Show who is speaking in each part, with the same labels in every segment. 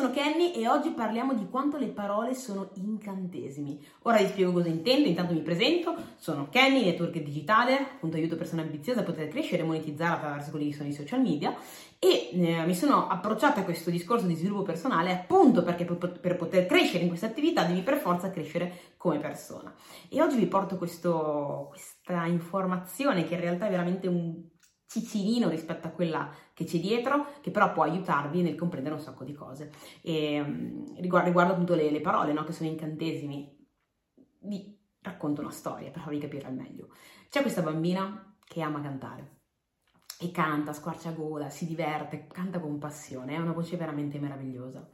Speaker 1: sono Kenny e oggi parliamo di quanto le parole sono incantesimi. Ora vi spiego cosa intendo, intanto mi presento, sono Kenny, network digitale, appunto aiuto persone ambiziose a poter crescere e monetizzare attraverso quelli che sono i social media e eh, mi sono approcciata a questo discorso di sviluppo personale appunto perché per, per, poter crescere in questa attività devi per forza crescere come persona. E oggi vi porto questo, questa informazione che in realtà è veramente un cicinino rispetto a quella che c'è dietro, che però può aiutarvi nel comprendere un sacco di cose. E, um, riguardo, riguardo, appunto le, le parole, no, che sono incantesimi, vi racconto una storia per farvi capire al meglio. C'è questa bambina che ama cantare e canta, squarciagola, si diverte, canta con passione, ha una voce veramente meravigliosa.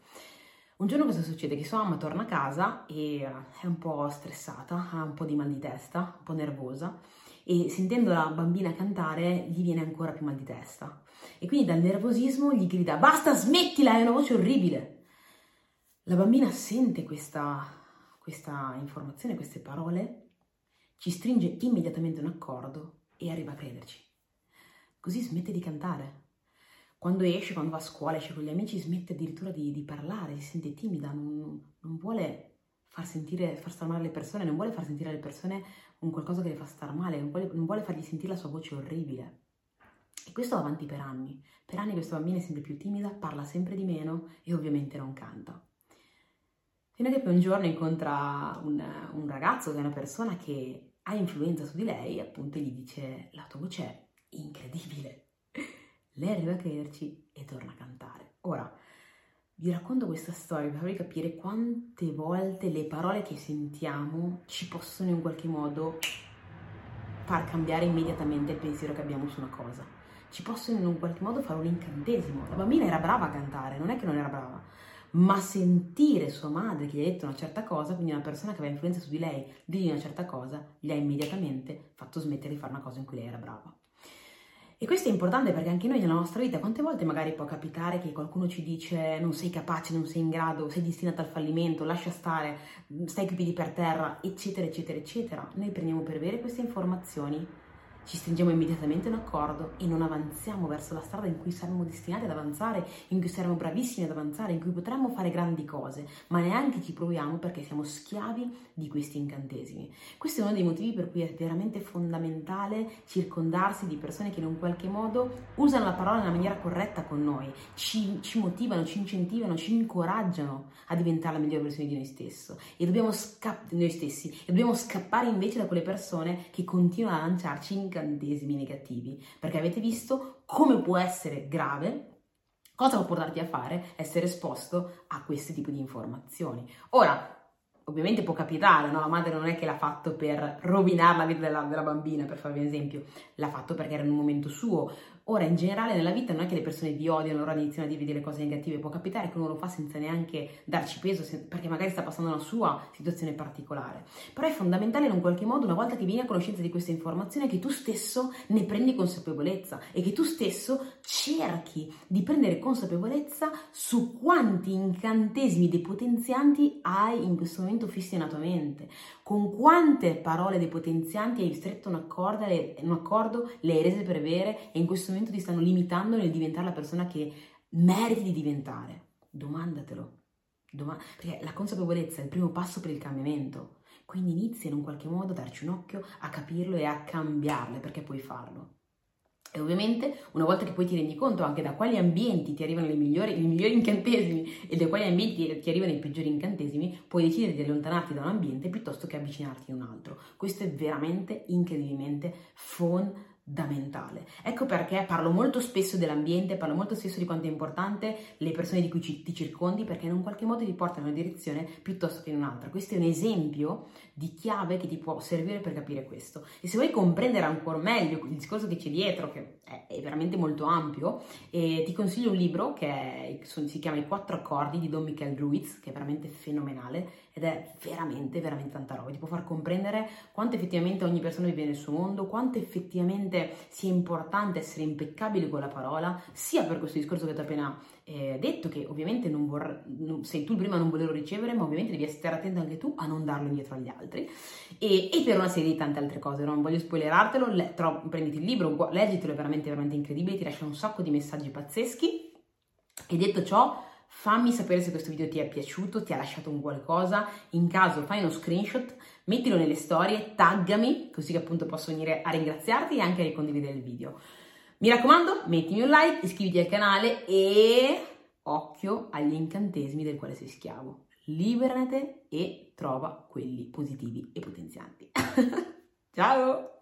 Speaker 1: Un giorno cosa succede? Che sua mamma torna a casa e è un po' stressata, ha un po' di mal di testa, un po' nervosa e sentendo la bambina cantare gli viene ancora più mal di testa. E quindi dal nervosismo gli grida basta, smettila, hai una voce orribile. La bambina sente questa, questa informazione, queste parole, ci stringe immediatamente un accordo e arriva a crederci. Così smette di cantare. Quando esce, quando va a scuola, esce con gli amici, smette addirittura di, di parlare, si sente timida, non, non vuole far sentire, far star male le persone, non vuole far sentire alle persone un qualcosa che le fa star male, non vuole, non vuole fargli sentire la sua voce orribile. E questo va avanti per anni. Per anni questa bambina è sempre più timida, parla sempre di meno e ovviamente non canta. Fino a che poi un giorno incontra un, un ragazzo, che è una persona che ha influenza su di lei, appunto, e gli dice la tua voce è incredibile. Lei arriva a crederci e torna a cantare. Ora, vi racconto questa storia per farvi capire quante volte le parole che sentiamo ci possono in qualche modo far cambiare immediatamente il pensiero che abbiamo su una cosa. Ci possono in un qualche modo fare un incantesimo. La bambina era brava a cantare, non è che non era brava, ma sentire sua madre che gli ha detto una certa cosa, quindi una persona che aveva influenza su di lei, dirgli una certa cosa, gli ha immediatamente fatto smettere di fare una cosa in cui lei era brava. E questo è importante perché anche noi nella nostra vita, quante volte magari può capitare che qualcuno ci dice non sei capace, non sei in grado, sei destinata al fallimento, lascia stare, stai coi piedi per terra, eccetera, eccetera, eccetera. Noi prendiamo per vere queste informazioni ci stringiamo immediatamente un accordo e non avanziamo verso la strada in cui saremo destinati ad avanzare, in cui saremo bravissimi ad avanzare, in cui potremmo fare grandi cose, ma neanche ci proviamo perché siamo schiavi di questi incantesimi. Questo è uno dei motivi per cui è veramente fondamentale circondarsi di persone che in un qualche modo usano la parola nella maniera corretta con noi, ci, ci motivano, ci incentivano, ci incoraggiano a diventare la migliore versione di noi, stesso. E scapp- noi stessi e dobbiamo scappare invece da quelle persone che continuano a lanciarci incantesimi incantesimi negativi, perché avete visto come può essere grave Cosa può portarti a fare? Essere esposto a questo tipo di informazioni. Ora, ovviamente può capitare, no? La madre non è che l'ha fatto per rovinare la vita della, della, bambina, per farvi un esempio, l'ha fatto perché era in un momento suo. Ora, in generale nella vita non è che le persone vi odiano, allora iniziano a dirvi delle cose negative, può capitare che uno lo fa senza neanche darci peso, perché magari sta passando una sua situazione particolare. Però è fondamentale in un qualche modo, una volta che vieni a conoscenza di questa informazione, che tu stesso ne prendi consapevolezza e che tu stesso cerchi di prendere consapevolezza su quanti incantesimi depotenzianti hai in questo momento fissi nella tua mente, con quante parole depotenzianti hai stretto un accordo, un accordo le hai rese per vere e in questo momento momento ti stanno limitando nel diventare la persona che meriti di diventare. Domandatelo. Doma- perché la consapevolezza è il primo passo per il cambiamento. Quindi inizia in un qualche modo a darci un occhio, a capirlo e a cambiarle perché puoi farlo. E ovviamente una volta che poi ti rendi conto anche da quali ambienti ti arrivano migliori, i migliori incantesimi e da quali ambienti ti arrivano i peggiori incantesimi, puoi decidere di allontanarti da un ambiente piuttosto che avvicinarti in un altro. Questo è veramente incredibilmente fondamentale fondamentale. Ecco perché parlo molto spesso dell'ambiente, parlo molto spesso di quanto è importante le persone di cui ci, ti circondi perché in un qualche modo ti portano in una direzione piuttosto che in un'altra. Questo è un esempio di chiave che ti può servire per capire questo. E se vuoi comprendere ancora meglio il discorso che c'è dietro, che è, è veramente molto ampio, eh, ti consiglio un libro che è, si chiama I quattro accordi di Don Michael Ruiz, che è veramente fenomenale ed è veramente, veramente tanta roba. Ti può far comprendere quanto effettivamente ogni persona vive nel suo mondo, quanto effettivamente sia importante essere impeccabili con la parola, sia per questo discorso che ti ho appena eh, detto, che ovviamente non vorrei, non, sei tu il primo a non volerlo ricevere, ma ovviamente devi stare attento anche tu a non darlo indietro agli altri, e, e per una serie di tante altre cose. Non voglio spoilerartelo, le, però prenditi il libro, leggitelo, è veramente, veramente incredibile, ti lascia un sacco di messaggi pazzeschi. E detto ciò, fammi sapere se questo video ti è piaciuto, ti ha lasciato un qualcosa, in caso fai uno screenshot, mettilo nelle storie, taggami, così che appunto posso venire a ringraziarti e anche a condividere il video. Mi raccomando, mettimi un like, iscriviti al canale e occhio agli incantesimi del quale sei schiavo. Liberate e trova quelli positivi e potenzianti. Ciao!